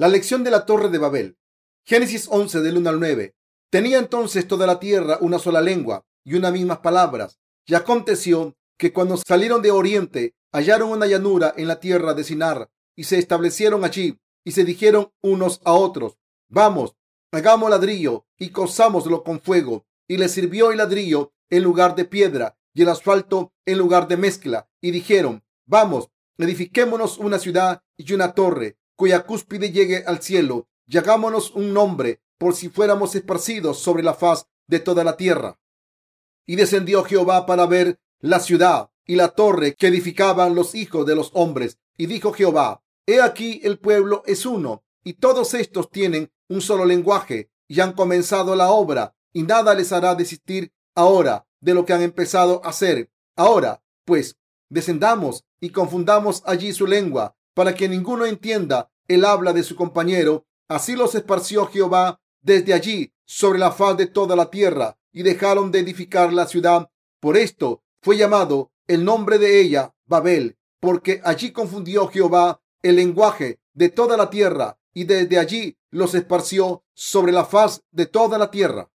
La lección de la Torre de Babel. Génesis 11 del 1 al 9. Tenía entonces toda la tierra una sola lengua y unas mismas palabras. Y aconteció que cuando salieron de oriente hallaron una llanura en la tierra de Sinar y se establecieron allí y se dijeron unos a otros, vamos, hagamos ladrillo y cosámoslo con fuego. Y le sirvió el ladrillo en lugar de piedra y el asfalto en lugar de mezcla. Y dijeron, vamos, edifiquémonos una ciudad y una torre cuya cúspide llegue al cielo y un nombre por si fuéramos esparcidos sobre la faz de toda la tierra. Y descendió Jehová para ver la ciudad y la torre que edificaban los hijos de los hombres. Y dijo Jehová, he aquí el pueblo es uno, y todos estos tienen un solo lenguaje, y han comenzado la obra, y nada les hará desistir ahora de lo que han empezado a hacer. Ahora, pues, descendamos y confundamos allí su lengua, para que ninguno entienda el habla de su compañero. Así los esparció Jehová desde allí sobre la faz de toda la tierra, y dejaron de edificar la ciudad. Por esto fue llamado el nombre de ella Babel, porque allí confundió Jehová el lenguaje de toda la tierra, y desde allí los esparció sobre la faz de toda la tierra.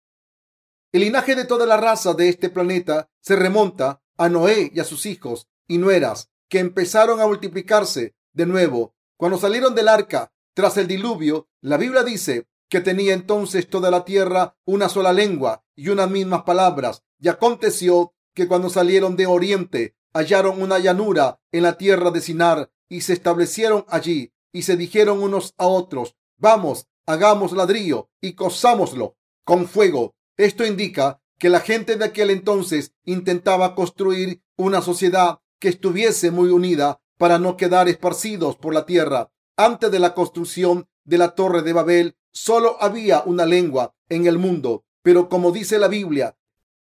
El linaje de toda la raza de este planeta se remonta a Noé y a sus hijos y nueras, que empezaron a multiplicarse de nuevo. Cuando salieron del arca tras el diluvio, la Biblia dice que tenía entonces toda la tierra una sola lengua y unas mismas palabras. Y aconteció que cuando salieron de oriente, hallaron una llanura en la tierra de Sinar y se establecieron allí y se dijeron unos a otros, vamos, hagamos ladrillo y cosámoslo con fuego esto indica que la gente de aquel entonces intentaba construir una sociedad que estuviese muy unida para no quedar esparcidos por la tierra. Antes de la construcción de la torre de Babel, solo había una lengua en el mundo, pero como dice la Biblia,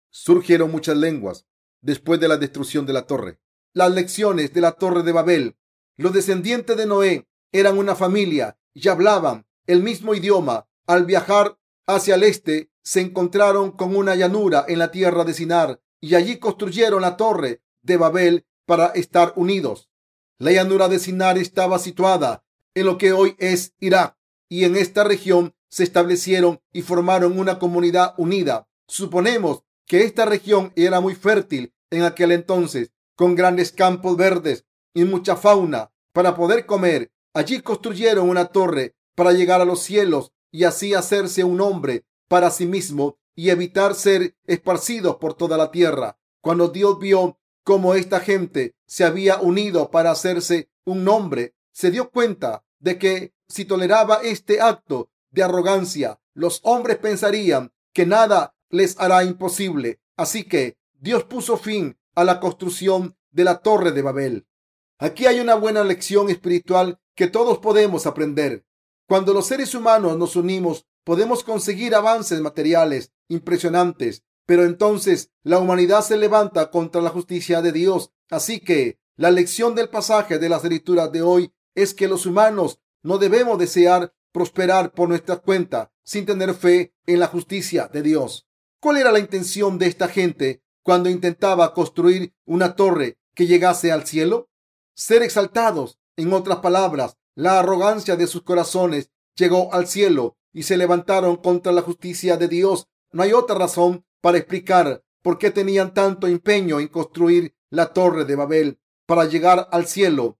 surgieron muchas lenguas después de la destrucción de la torre. Las lecciones de la torre de Babel. Los descendientes de Noé eran una familia y hablaban el mismo idioma. Al viajar hacia el este, se encontraron con una llanura en la tierra de Sinar y allí construyeron la torre de Babel para estar unidos. La llanura de Sinar estaba situada en lo que hoy es Irak y en esta región se establecieron y formaron una comunidad unida. Suponemos que esta región era muy fértil en aquel entonces, con grandes campos verdes y mucha fauna para poder comer. Allí construyeron una torre para llegar a los cielos y así hacerse un hombre para sí mismo y evitar ser esparcidos por toda la tierra. Cuando Dios vio cómo esta gente se había unido para hacerse un nombre, se dio cuenta de que si toleraba este acto de arrogancia, los hombres pensarían que nada les hará imposible. Así que Dios puso fin a la construcción de la torre de Babel. Aquí hay una buena lección espiritual que todos podemos aprender. Cuando los seres humanos nos unimos podemos conseguir avances materiales impresionantes, pero entonces la humanidad se levanta contra la justicia de Dios. Así que la lección del pasaje de las escrituras de hoy es que los humanos no debemos desear prosperar por nuestra cuenta sin tener fe en la justicia de Dios. ¿Cuál era la intención de esta gente cuando intentaba construir una torre que llegase al cielo? Ser exaltados. En otras palabras, la arrogancia de sus corazones llegó al cielo y se levantaron contra la justicia de Dios. No hay otra razón para explicar por qué tenían tanto empeño en construir la torre de Babel para llegar al cielo.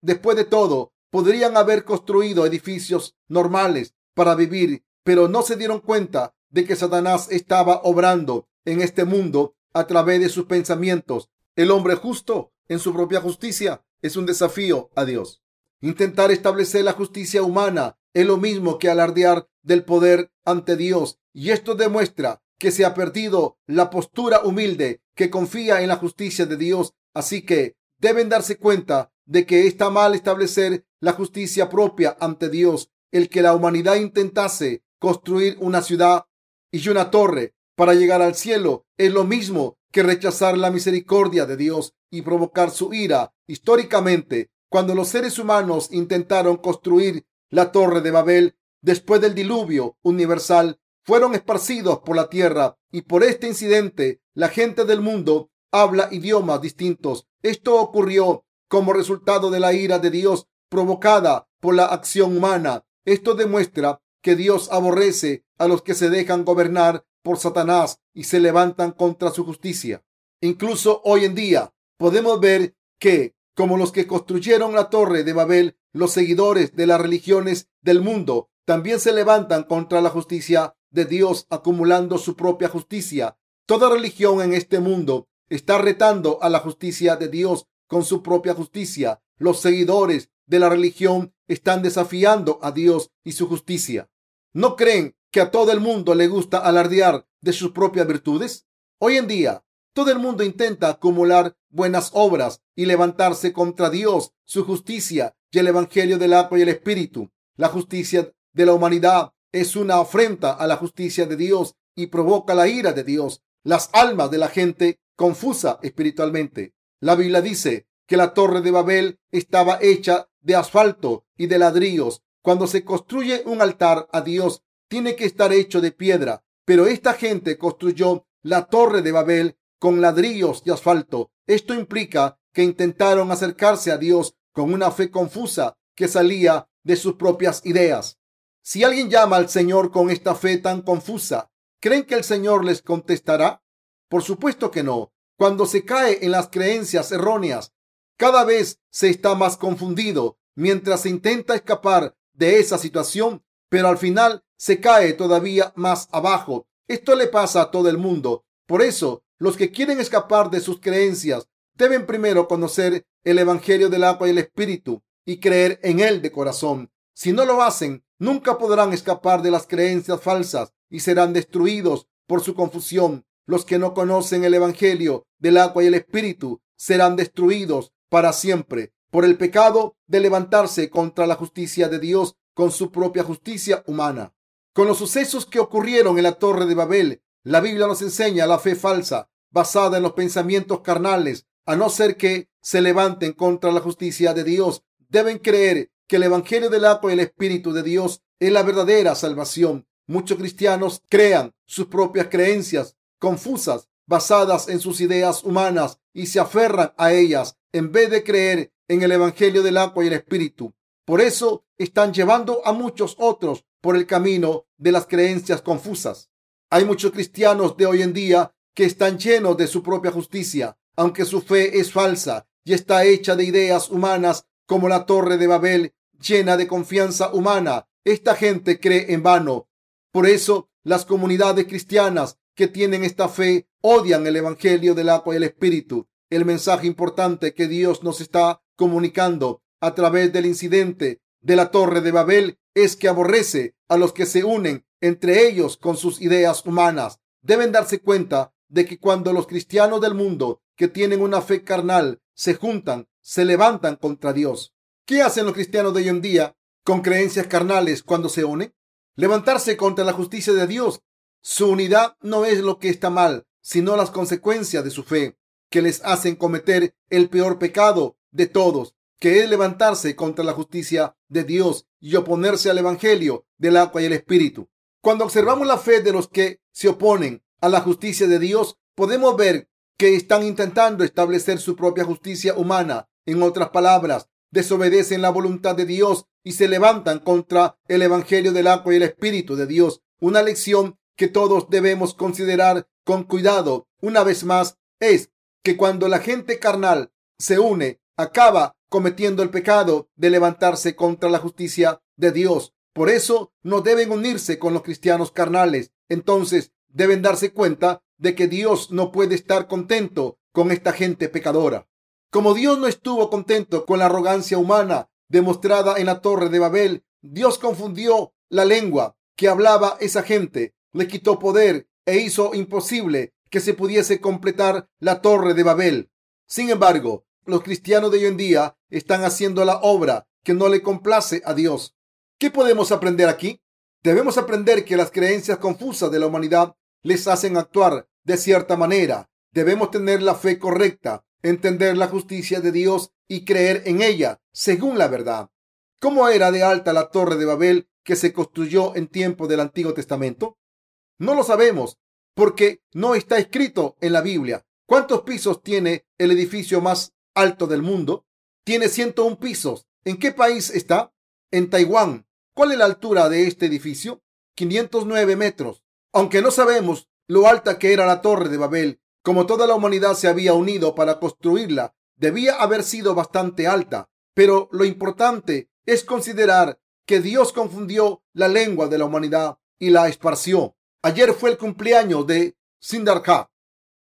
Después de todo, podrían haber construido edificios normales para vivir, pero no se dieron cuenta de que Satanás estaba obrando en este mundo a través de sus pensamientos. El hombre justo en su propia justicia es un desafío a Dios. Intentar establecer la justicia humana es lo mismo que alardear del poder ante Dios y esto demuestra que se ha perdido la postura humilde que confía en la justicia de Dios. Así que deben darse cuenta de que está mal establecer la justicia propia ante Dios. El que la humanidad intentase construir una ciudad y una torre para llegar al cielo es lo mismo que rechazar la misericordia de Dios y provocar su ira. Históricamente, cuando los seres humanos intentaron construir la torre de Babel, después del diluvio universal, fueron esparcidos por la tierra y por este incidente la gente del mundo habla idiomas distintos. Esto ocurrió como resultado de la ira de Dios provocada por la acción humana. Esto demuestra que Dios aborrece a los que se dejan gobernar por Satanás y se levantan contra su justicia. Incluso hoy en día podemos ver que, como los que construyeron la torre de Babel, los seguidores de las religiones del mundo también se levantan contra la justicia de Dios acumulando su propia justicia. Toda religión en este mundo está retando a la justicia de Dios con su propia justicia. Los seguidores de la religión están desafiando a Dios y su justicia. ¿No creen que a todo el mundo le gusta alardear de sus propias virtudes? Hoy en día, todo el mundo intenta acumular buenas obras y levantarse contra Dios, su justicia y el Evangelio del agua y el Espíritu. La justicia de la humanidad es una afrenta a la justicia de Dios y provoca la ira de Dios. Las almas de la gente confusa espiritualmente. La Biblia dice que la torre de Babel estaba hecha de asfalto y de ladrillos. Cuando se construye un altar a Dios, tiene que estar hecho de piedra. Pero esta gente construyó la torre de Babel con ladrillos y asfalto. Esto implica que intentaron acercarse a Dios con una fe confusa que salía de sus propias ideas. Si alguien llama al Señor con esta fe tan confusa, ¿creen que el Señor les contestará? Por supuesto que no. Cuando se cae en las creencias erróneas, cada vez se está más confundido mientras se intenta escapar de esa situación, pero al final se cae todavía más abajo. Esto le pasa a todo el mundo. Por eso, los que quieren escapar de sus creencias deben primero conocer el Evangelio del agua y el Espíritu y creer en él de corazón. Si no lo hacen, nunca podrán escapar de las creencias falsas y serán destruidos por su confusión. Los que no conocen el Evangelio del agua y el Espíritu serán destruidos para siempre por el pecado de levantarse contra la justicia de Dios con su propia justicia humana. Con los sucesos que ocurrieron en la Torre de Babel, la Biblia nos enseña la fe falsa basada en los pensamientos carnales, a no ser que se levanten contra la justicia de Dios. Deben creer que el Evangelio del agua y el Espíritu de Dios es la verdadera salvación. Muchos cristianos crean sus propias creencias confusas basadas en sus ideas humanas y se aferran a ellas en vez de creer en el Evangelio del agua y el Espíritu. Por eso están llevando a muchos otros por el camino de las creencias confusas. Hay muchos cristianos de hoy en día que están llenos de su propia justicia, aunque su fe es falsa y está hecha de ideas humanas como la torre de Babel, llena de confianza humana. Esta gente cree en vano. Por eso las comunidades cristianas que tienen esta fe odian el Evangelio del agua y el Espíritu. El mensaje importante que Dios nos está comunicando a través del incidente de la torre de Babel es que aborrece a los que se unen entre ellos con sus ideas humanas. Deben darse cuenta de que cuando los cristianos del mundo que tienen una fe carnal se juntan, se levantan contra Dios. ¿Qué hacen los cristianos de hoy en día con creencias carnales cuando se unen? Levantarse contra la justicia de Dios. Su unidad no es lo que está mal, sino las consecuencias de su fe, que les hacen cometer el peor pecado de todos, que es levantarse contra la justicia de Dios y oponerse al Evangelio del agua y el Espíritu. Cuando observamos la fe de los que se oponen a la justicia de Dios, podemos ver que están intentando establecer su propia justicia humana. En otras palabras, desobedecen la voluntad de Dios y se levantan contra el Evangelio del agua y el Espíritu de Dios. Una lección que todos debemos considerar con cuidado, una vez más, es que cuando la gente carnal se une, acaba cometiendo el pecado de levantarse contra la justicia de Dios. Por eso no deben unirse con los cristianos carnales. Entonces deben darse cuenta de que Dios no puede estar contento con esta gente pecadora. Como Dios no estuvo contento con la arrogancia humana demostrada en la torre de Babel, Dios confundió la lengua que hablaba esa gente, le quitó poder e hizo imposible que se pudiese completar la torre de Babel. Sin embargo, los cristianos de hoy en día están haciendo la obra que no le complace a Dios. ¿Qué podemos aprender aquí? Debemos aprender que las creencias confusas de la humanidad les hacen actuar de cierta manera. Debemos tener la fe correcta, entender la justicia de Dios y creer en ella según la verdad. ¿Cómo era de alta la torre de Babel que se construyó en tiempo del Antiguo Testamento? No lo sabemos porque no está escrito en la Biblia. ¿Cuántos pisos tiene el edificio más alto del mundo? Tiene 101 pisos. ¿En qué país está? En Taiwán. ¿Cuál es la altura de este edificio? 509 metros. Aunque no sabemos lo alta que era la torre de Babel, como toda la humanidad se había unido para construirla, debía haber sido bastante alta. Pero lo importante es considerar que Dios confundió la lengua de la humanidad y la esparció. Ayer fue el cumpleaños de Siddhartha,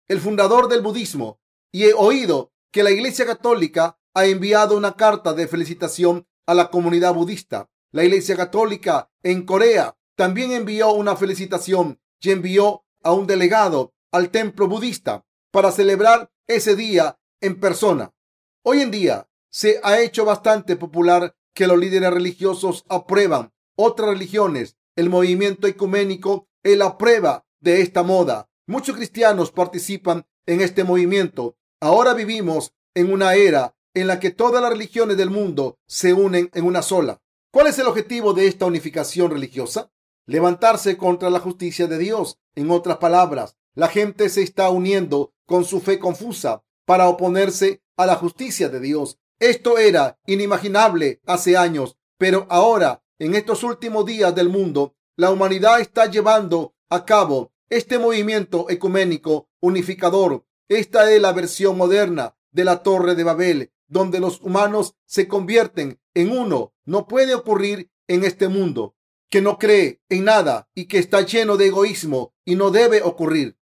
el fundador del budismo, y he oído que la Iglesia Católica ha enviado una carta de felicitación a la comunidad budista. La Iglesia Católica en Corea también envió una felicitación y envió a un delegado al templo budista para celebrar ese día en persona. Hoy en día se ha hecho bastante popular que los líderes religiosos aprueban otras religiones. El movimiento ecuménico es la prueba de esta moda. Muchos cristianos participan en este movimiento. Ahora vivimos en una era en la que todas las religiones del mundo se unen en una sola. ¿Cuál es el objetivo de esta unificación religiosa? Levantarse contra la justicia de Dios. En otras palabras, la gente se está uniendo con su fe confusa para oponerse a la justicia de Dios. Esto era inimaginable hace años, pero ahora, en estos últimos días del mundo, la humanidad está llevando a cabo este movimiento ecuménico unificador. Esta es la versión moderna de la Torre de Babel, donde los humanos se convierten en uno. No puede ocurrir en este mundo que no cree en nada y que está lleno de egoísmo y no debe ocurrir.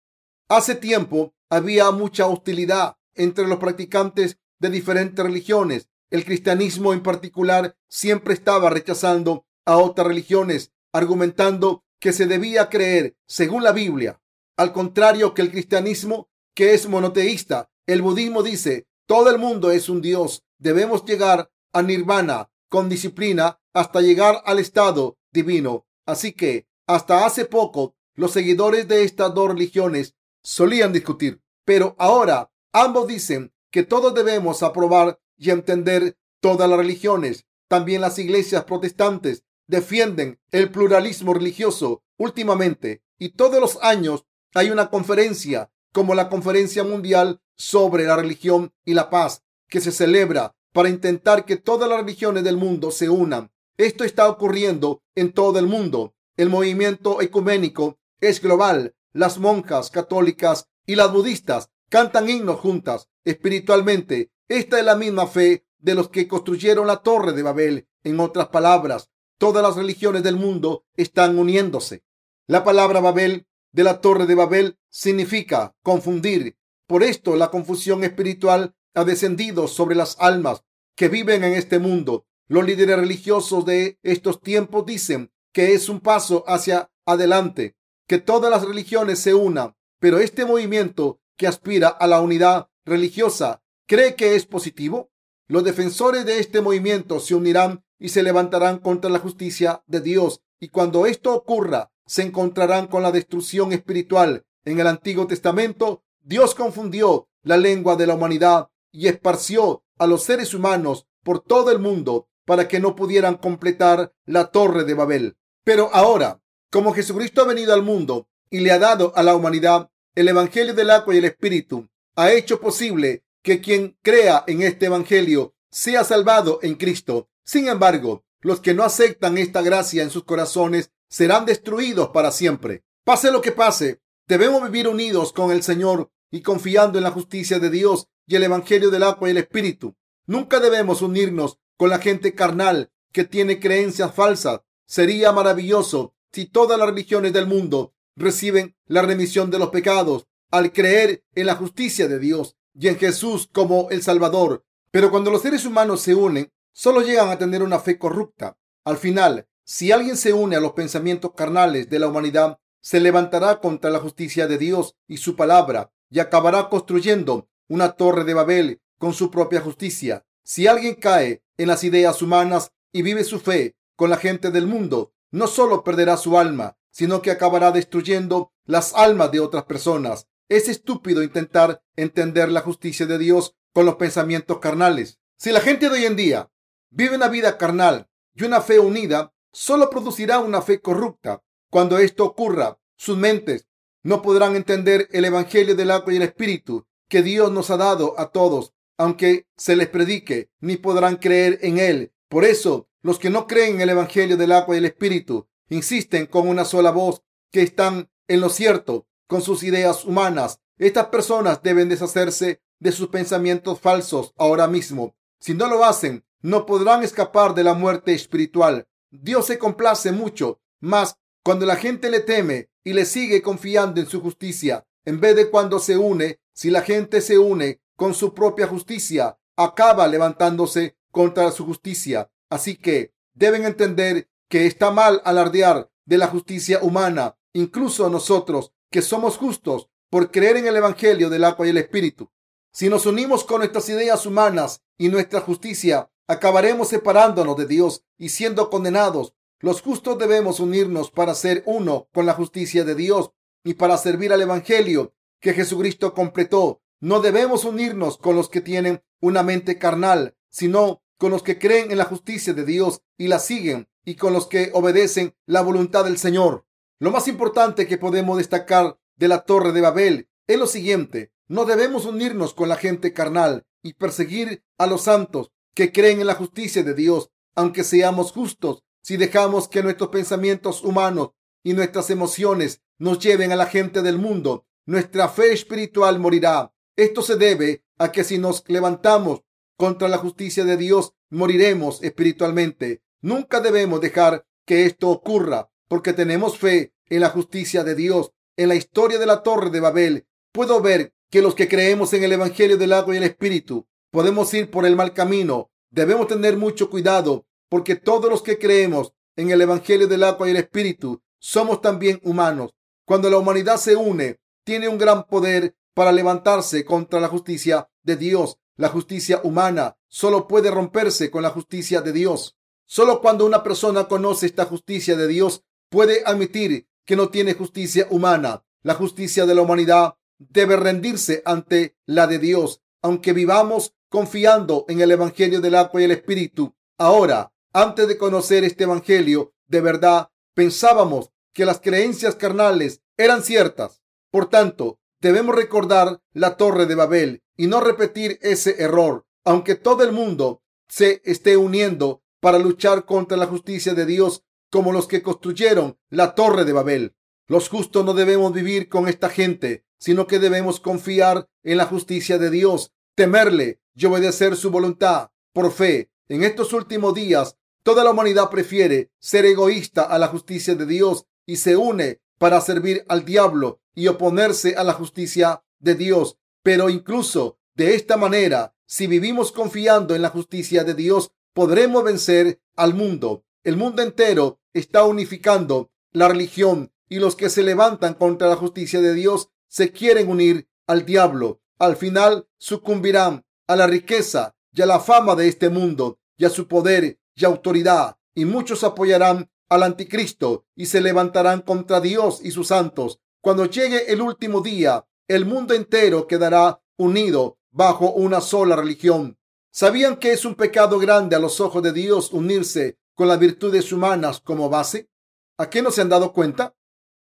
Hace tiempo había mucha hostilidad entre los practicantes de diferentes religiones. El cristianismo en particular siempre estaba rechazando a otras religiones, argumentando que se debía creer según la Biblia. Al contrario que el cristianismo, que es monoteísta, el budismo dice, todo el mundo es un Dios. Debemos llegar a nirvana con disciplina hasta llegar al estado divino. Así que, hasta hace poco, los seguidores de estas dos religiones solían discutir. Pero ahora ambos dicen que todos debemos aprobar y entender todas las religiones. También las iglesias protestantes defienden el pluralismo religioso últimamente y todos los años hay una conferencia como la Conferencia Mundial sobre la Religión y la Paz que se celebra para intentar que todas las religiones del mundo se unan. Esto está ocurriendo en todo el mundo. El movimiento ecuménico es global. Las monjas católicas y las budistas cantan himnos juntas espiritualmente. Esta es la misma fe de los que construyeron la torre de Babel. En otras palabras, todas las religiones del mundo están uniéndose. La palabra Babel de la torre de Babel significa confundir. Por esto la confusión espiritual ha descendido sobre las almas que viven en este mundo. Los líderes religiosos de estos tiempos dicen que es un paso hacia adelante, que todas las religiones se unan, pero este movimiento que aspira a la unidad religiosa cree que es positivo? Los defensores de este movimiento se unirán y se levantarán contra la justicia de Dios y cuando esto ocurra se encontrarán con la destrucción espiritual. En el Antiguo Testamento Dios confundió la lengua de la humanidad y esparció a los seres humanos por todo el mundo para que no pudieran completar la torre de Babel. Pero ahora, como Jesucristo ha venido al mundo y le ha dado a la humanidad el Evangelio del agua y el Espíritu, ha hecho posible que quien crea en este Evangelio sea salvado en Cristo. Sin embargo, los que no aceptan esta gracia en sus corazones serán destruidos para siempre. Pase lo que pase, debemos vivir unidos con el Señor y confiando en la justicia de Dios y el Evangelio del agua y el Espíritu. Nunca debemos unirnos con la gente carnal que tiene creencias falsas. Sería maravilloso si todas las religiones del mundo reciben la remisión de los pecados al creer en la justicia de Dios y en Jesús como el Salvador. Pero cuando los seres humanos se unen, solo llegan a tener una fe corrupta. Al final, si alguien se une a los pensamientos carnales de la humanidad, se levantará contra la justicia de Dios y su palabra y acabará construyendo una torre de Babel con su propia justicia. Si alguien cae en las ideas humanas y vive su fe con la gente del mundo, no solo perderá su alma, sino que acabará destruyendo las almas de otras personas. Es estúpido intentar entender la justicia de Dios con los pensamientos carnales. Si la gente de hoy en día vive una vida carnal y una fe unida, solo producirá una fe corrupta. Cuando esto ocurra, sus mentes no podrán entender el Evangelio del agua y el Espíritu que Dios nos ha dado a todos, aunque se les predique, ni podrán creer en él. Por eso Los que no creen en el Evangelio del agua y el Espíritu insisten con una sola voz que están en lo cierto con sus ideas humanas. Estas personas deben deshacerse de sus pensamientos falsos ahora mismo. Si no lo hacen, no podrán escapar de la muerte espiritual. Dios se complace mucho más cuando la gente le teme y le sigue confiando en su justicia, en vez de cuando se une. Si la gente se une con su propia justicia, acaba levantándose contra su justicia. Así que deben entender que está mal alardear de la justicia humana, incluso nosotros que somos justos por creer en el Evangelio del agua y el Espíritu. Si nos unimos con nuestras ideas humanas y nuestra justicia, acabaremos separándonos de Dios y siendo condenados. Los justos debemos unirnos para ser uno con la justicia de Dios y para servir al Evangelio que Jesucristo completó. No debemos unirnos con los que tienen una mente carnal, sino con los que creen en la justicia de Dios y la siguen, y con los que obedecen la voluntad del Señor. Lo más importante que podemos destacar de la Torre de Babel es lo siguiente. No debemos unirnos con la gente carnal y perseguir a los santos que creen en la justicia de Dios, aunque seamos justos, si dejamos que nuestros pensamientos humanos y nuestras emociones nos lleven a la gente del mundo, nuestra fe espiritual morirá. Esto se debe a que si nos levantamos contra la justicia de Dios, moriremos espiritualmente. Nunca debemos dejar que esto ocurra porque tenemos fe en la justicia de Dios. En la historia de la Torre de Babel, puedo ver que los que creemos en el Evangelio del agua y el Espíritu podemos ir por el mal camino. Debemos tener mucho cuidado porque todos los que creemos en el Evangelio del agua y el Espíritu somos también humanos. Cuando la humanidad se une, tiene un gran poder para levantarse contra la justicia de Dios. La justicia humana solo puede romperse con la justicia de Dios. Solo cuando una persona conoce esta justicia de Dios puede admitir que no tiene justicia humana. La justicia de la humanidad debe rendirse ante la de Dios, aunque vivamos confiando en el Evangelio del agua y el Espíritu. Ahora, antes de conocer este Evangelio de verdad, pensábamos que las creencias carnales eran ciertas. Por tanto, debemos recordar la torre de Babel y no repetir ese error, aunque todo el mundo se esté uniendo para luchar contra la justicia de Dios como los que construyeron la torre de Babel. Los justos no debemos vivir con esta gente, sino que debemos confiar en la justicia de Dios, temerle y obedecer su voluntad por fe. En estos últimos días, toda la humanidad prefiere ser egoísta a la justicia de Dios y se une para servir al diablo y oponerse a la justicia de Dios. Pero incluso de esta manera, si vivimos confiando en la justicia de Dios, podremos vencer al mundo. El mundo entero está unificando la religión y los que se levantan contra la justicia de Dios se quieren unir al diablo. Al final sucumbirán a la riqueza y a la fama de este mundo y a su poder y autoridad. Y muchos apoyarán al anticristo y se levantarán contra Dios y sus santos. Cuando llegue el último día, el mundo entero quedará unido bajo una sola religión. ¿Sabían que es un pecado grande a los ojos de Dios unirse con las virtudes humanas como base? ¿A qué no se han dado cuenta?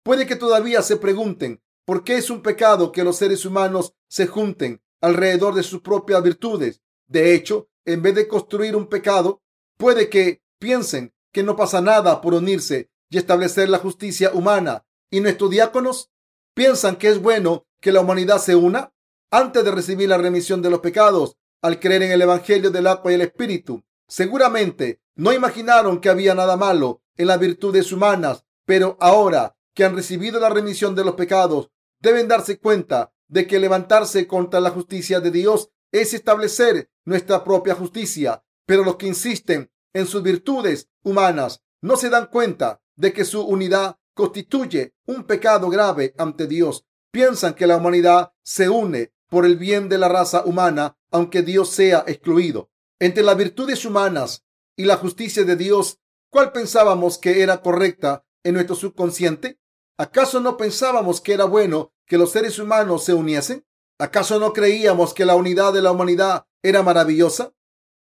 Puede que todavía se pregunten por qué es un pecado que los seres humanos se junten alrededor de sus propias virtudes. De hecho, en vez de construir un pecado, puede que piensen que no pasa nada por unirse y establecer la justicia humana. ¿Y nuestros diáconos piensan que es bueno que la humanidad se una antes de recibir la remisión de los pecados al creer en el Evangelio del agua y el Espíritu? Seguramente no imaginaron que había nada malo en las virtudes humanas, pero ahora que han recibido la remisión de los pecados, deben darse cuenta de que levantarse contra la justicia de Dios es establecer nuestra propia justicia. Pero los que insisten en sus virtudes humanas no se dan cuenta de que su unidad constituye un pecado grave ante Dios. Piensan que la humanidad se une por el bien de la raza humana, aunque Dios sea excluido. Entre las virtudes humanas y la justicia de Dios, ¿cuál pensábamos que era correcta en nuestro subconsciente? ¿Acaso no pensábamos que era bueno que los seres humanos se uniesen? ¿Acaso no creíamos que la unidad de la humanidad era maravillosa?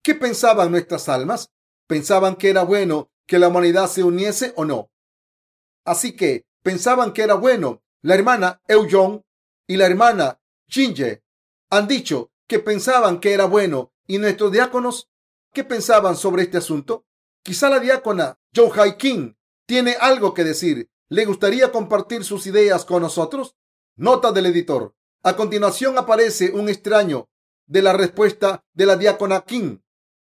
¿Qué pensaban nuestras almas? ¿Pensaban que era bueno que la humanidad se uniese o no? Así que pensaban que era bueno. La hermana Euyong y la hermana Jinje han dicho que pensaban que era bueno ¿Y nuestros diáconos qué pensaban sobre este asunto? Quizá la diácona Joe Hai King tiene algo que decir. ¿Le gustaría compartir sus ideas con nosotros? Nota del editor. A continuación aparece un extraño de la respuesta de la diácona King.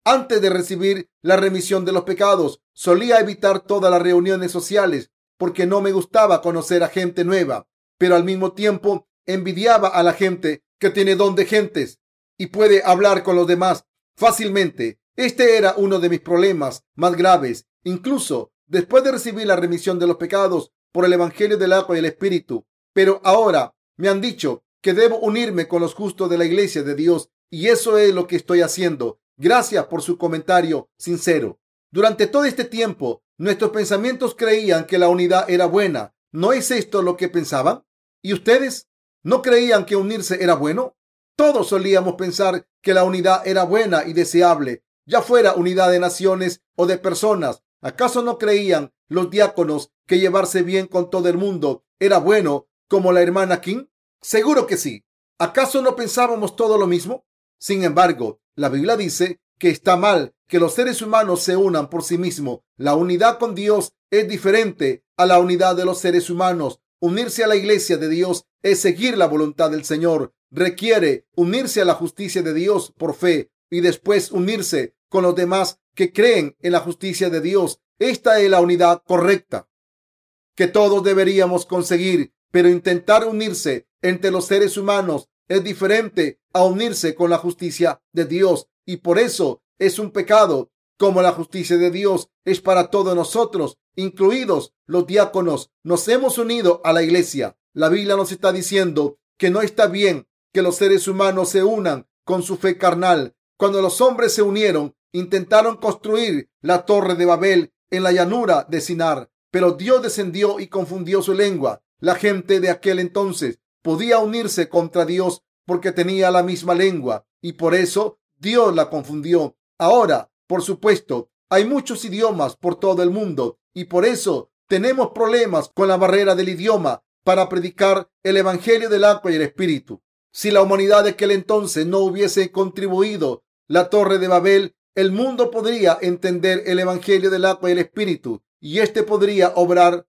Antes de recibir la remisión de los pecados, solía evitar todas las reuniones sociales porque no me gustaba conocer a gente nueva, pero al mismo tiempo envidiaba a la gente que tiene don de gentes y puede hablar con los demás fácilmente. Este era uno de mis problemas más graves. Incluso después de recibir la remisión de los pecados por el Evangelio del agua y el Espíritu. Pero ahora me han dicho que debo unirme con los justos de la iglesia de Dios y eso es lo que estoy haciendo. Gracias por su comentario sincero. Durante todo este tiempo, nuestros pensamientos creían que la unidad era buena. ¿No es esto lo que pensaban? ¿Y ustedes no creían que unirse era bueno? Todos solíamos pensar que la unidad era buena y deseable, ya fuera unidad de naciones o de personas. ¿Acaso no creían los diáconos que llevarse bien con todo el mundo era bueno como la hermana King? Seguro que sí. ¿Acaso no pensábamos todo lo mismo? Sin embargo, la Biblia dice que está mal que los seres humanos se unan por sí mismos. La unidad con Dios es diferente a la unidad de los seres humanos. Unirse a la iglesia de Dios es seguir la voluntad del Señor. Requiere unirse a la justicia de Dios por fe y después unirse con los demás que creen en la justicia de Dios. Esta es la unidad correcta que todos deberíamos conseguir, pero intentar unirse entre los seres humanos es diferente a unirse con la justicia de Dios y por eso es un pecado. Como la justicia de Dios es para todos nosotros, incluidos los diáconos, nos hemos unido a la iglesia. La Biblia nos está diciendo que no está bien que los seres humanos se unan con su fe carnal. Cuando los hombres se unieron, intentaron construir la torre de Babel en la llanura de Sinar, pero Dios descendió y confundió su lengua. La gente de aquel entonces podía unirse contra Dios porque tenía la misma lengua y por eso Dios la confundió. Ahora, por supuesto, hay muchos idiomas por todo el mundo y por eso tenemos problemas con la barrera del idioma para predicar el Evangelio del agua y el Espíritu. Si la humanidad de aquel entonces no hubiese contribuido la torre de Babel, el mundo podría entender el Evangelio del agua y el Espíritu y éste podría obrar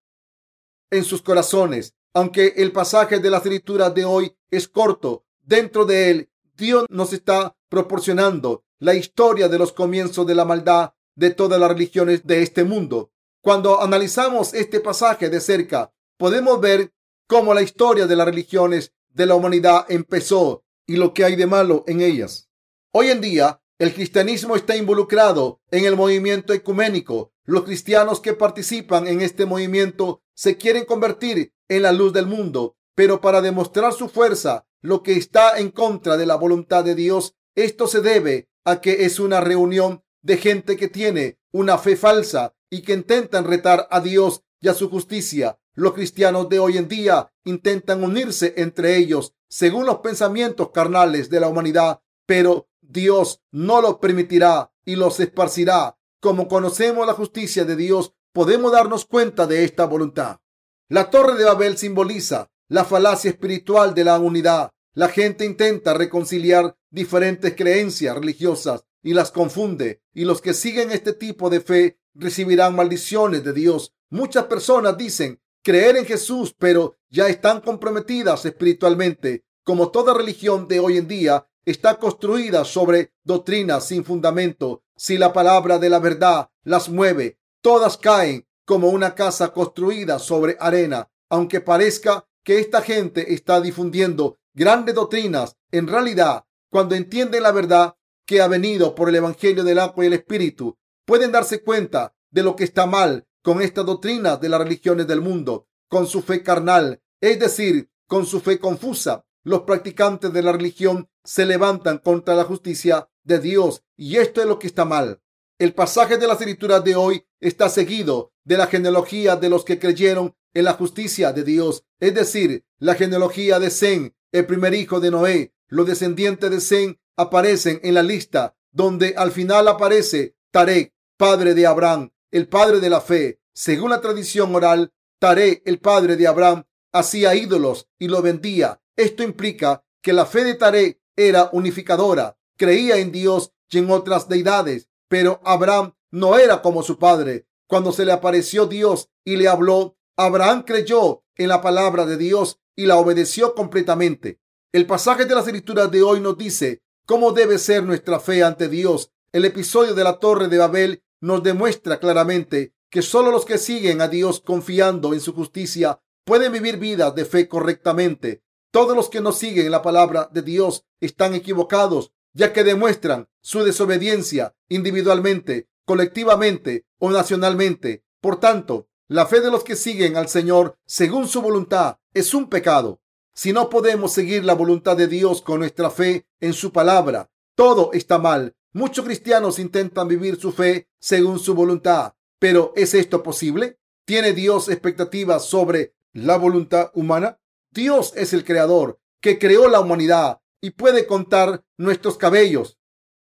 en sus corazones. Aunque el pasaje de las escrituras de hoy es corto, dentro de él Dios nos está proporcionando la historia de los comienzos de la maldad de todas las religiones de este mundo. Cuando analizamos este pasaje de cerca, podemos ver cómo la historia de las religiones de la humanidad empezó y lo que hay de malo en ellas. Hoy en día, el cristianismo está involucrado en el movimiento ecuménico. Los cristianos que participan en este movimiento se quieren convertir en la luz del mundo, pero para demostrar su fuerza, lo que está en contra de la voluntad de Dios, esto se debe a que es una reunión de gente que tiene una fe falsa y que intentan retar a Dios y a su justicia. Los cristianos de hoy en día intentan unirse entre ellos según los pensamientos carnales de la humanidad, pero Dios no lo permitirá y los esparcirá. Como conocemos la justicia de Dios, podemos darnos cuenta de esta voluntad. La torre de Babel simboliza la falacia espiritual de la unidad. La gente intenta reconciliar diferentes creencias religiosas y las confunde, y los que siguen este tipo de fe recibirán maldiciones de Dios. Muchas personas dicen creer en Jesús, pero ya están comprometidas espiritualmente. Como toda religión de hoy en día, está construida sobre doctrinas sin fundamento. Si la palabra de la verdad las mueve, todas caen como una casa construida sobre arena. Aunque parezca que esta gente está difundiendo grandes doctrinas, en realidad, cuando entienden la verdad que ha venido por el Evangelio del agua y el Espíritu, pueden darse cuenta de lo que está mal con estas doctrinas de las religiones del mundo, con su fe carnal, es decir, con su fe confusa los practicantes de la religión se levantan contra la justicia de Dios y esto es lo que está mal. El pasaje de las escrituras de hoy está seguido de la genealogía de los que creyeron en la justicia de Dios, es decir, la genealogía de Zen, el primer hijo de Noé. Los descendientes de Zen aparecen en la lista donde al final aparece Tarek, padre de Abraham, el padre de la fe. Según la tradición oral, Tarek, el padre de Abraham, hacía ídolos y lo vendía esto implica que la fe de Taré era unificadora, creía en Dios y en otras deidades, pero Abraham no era como su padre. Cuando se le apareció Dios y le habló, Abraham creyó en la palabra de Dios y la obedeció completamente. El pasaje de las escrituras de hoy nos dice cómo debe ser nuestra fe ante Dios. El episodio de la Torre de Babel nos demuestra claramente que solo los que siguen a Dios confiando en su justicia pueden vivir vidas de fe correctamente. Todos los que no siguen la palabra de Dios están equivocados, ya que demuestran su desobediencia individualmente, colectivamente o nacionalmente. Por tanto, la fe de los que siguen al Señor según su voluntad es un pecado. Si no podemos seguir la voluntad de Dios con nuestra fe en su palabra, todo está mal. Muchos cristianos intentan vivir su fe según su voluntad, pero ¿es esto posible? ¿Tiene Dios expectativas sobre la voluntad humana? Dios es el creador que creó la humanidad y puede contar nuestros cabellos.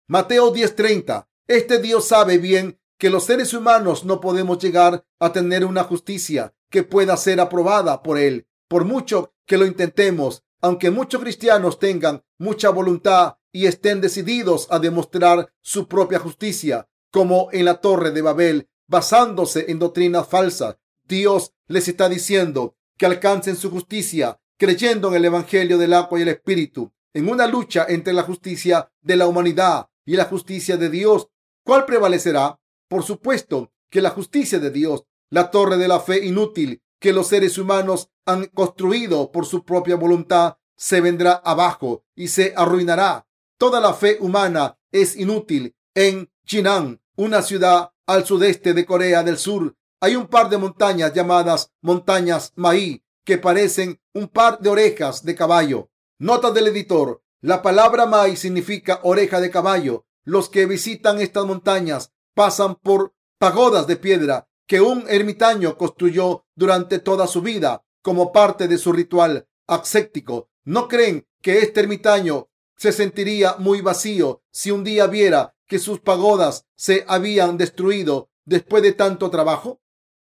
Mateo 10:30. Este Dios sabe bien que los seres humanos no podemos llegar a tener una justicia que pueda ser aprobada por Él, por mucho que lo intentemos, aunque muchos cristianos tengan mucha voluntad y estén decididos a demostrar su propia justicia, como en la torre de Babel, basándose en doctrinas falsas. Dios les está diciendo que alcancen su justicia creyendo en el Evangelio del agua y el Espíritu, en una lucha entre la justicia de la humanidad y la justicia de Dios. ¿Cuál prevalecerá? Por supuesto que la justicia de Dios, la torre de la fe inútil que los seres humanos han construido por su propia voluntad, se vendrá abajo y se arruinará. Toda la fe humana es inútil. En Jinan, una ciudad al sudeste de Corea del Sur, hay un par de montañas llamadas montañas Maí que parecen un par de orejas de caballo. Nota del editor. La palabra Mai significa oreja de caballo. Los que visitan estas montañas pasan por pagodas de piedra que un ermitaño construyó durante toda su vida como parte de su ritual ascético. ¿No creen que este ermitaño se sentiría muy vacío si un día viera que sus pagodas se habían destruido después de tanto trabajo?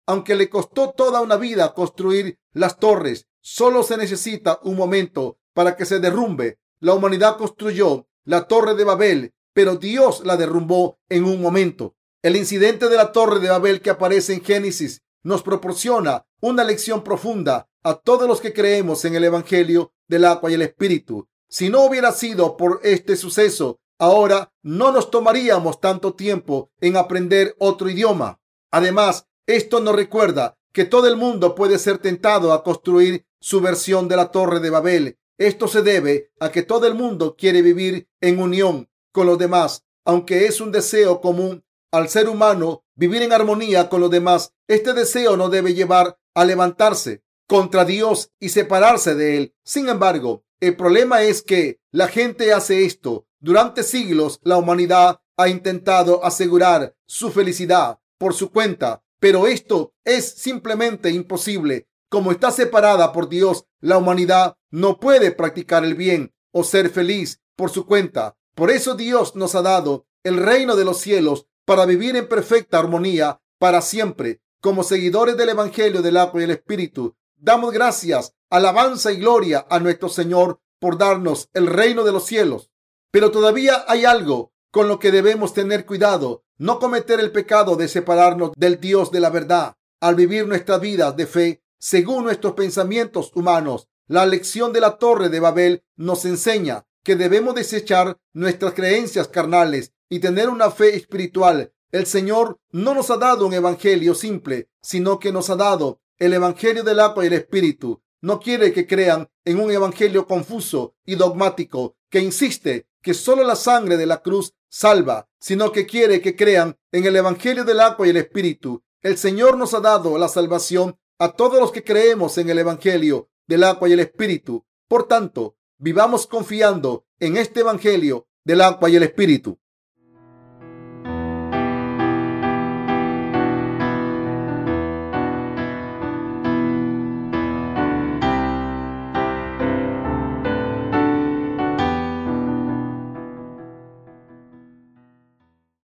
Aunque le costó toda una vida construir las torres, solo se necesita un momento para que se derrumbe. La humanidad construyó la torre de Babel, pero Dios la derrumbó en un momento. El incidente de la torre de Babel que aparece en Génesis nos proporciona una lección profunda a todos los que creemos en el Evangelio del agua y el Espíritu. Si no hubiera sido por este suceso, ahora no nos tomaríamos tanto tiempo en aprender otro idioma. Además, esto nos recuerda que todo el mundo puede ser tentado a construir su versión de la Torre de Babel. Esto se debe a que todo el mundo quiere vivir en unión con los demás, aunque es un deseo común al ser humano vivir en armonía con los demás. Este deseo no debe llevar a levantarse contra Dios y separarse de Él. Sin embargo, el problema es que la gente hace esto. Durante siglos, la humanidad ha intentado asegurar su felicidad por su cuenta, pero esto es simplemente imposible. Como está separada por Dios, la humanidad no puede practicar el bien o ser feliz por su cuenta. Por eso Dios nos ha dado el reino de los cielos para vivir en perfecta armonía para siempre. Como seguidores del Evangelio del agua y el Espíritu, damos gracias, alabanza y gloria a nuestro Señor por darnos el reino de los cielos. Pero todavía hay algo con lo que debemos tener cuidado, no cometer el pecado de separarnos del Dios de la verdad al vivir nuestra vida de fe según nuestros pensamientos humanos. La lección de la torre de Babel nos enseña que debemos desechar nuestras creencias carnales y tener una fe espiritual. El Señor no nos ha dado un evangelio simple, sino que nos ha dado el evangelio del agua y el espíritu. No quiere que crean en un evangelio confuso y dogmático que insiste que solo la sangre de la cruz salva, sino que quiere que crean en el Evangelio del agua y el Espíritu. El Señor nos ha dado la salvación a todos los que creemos en el Evangelio del agua y el Espíritu. Por tanto, vivamos confiando en este Evangelio del agua y el Espíritu.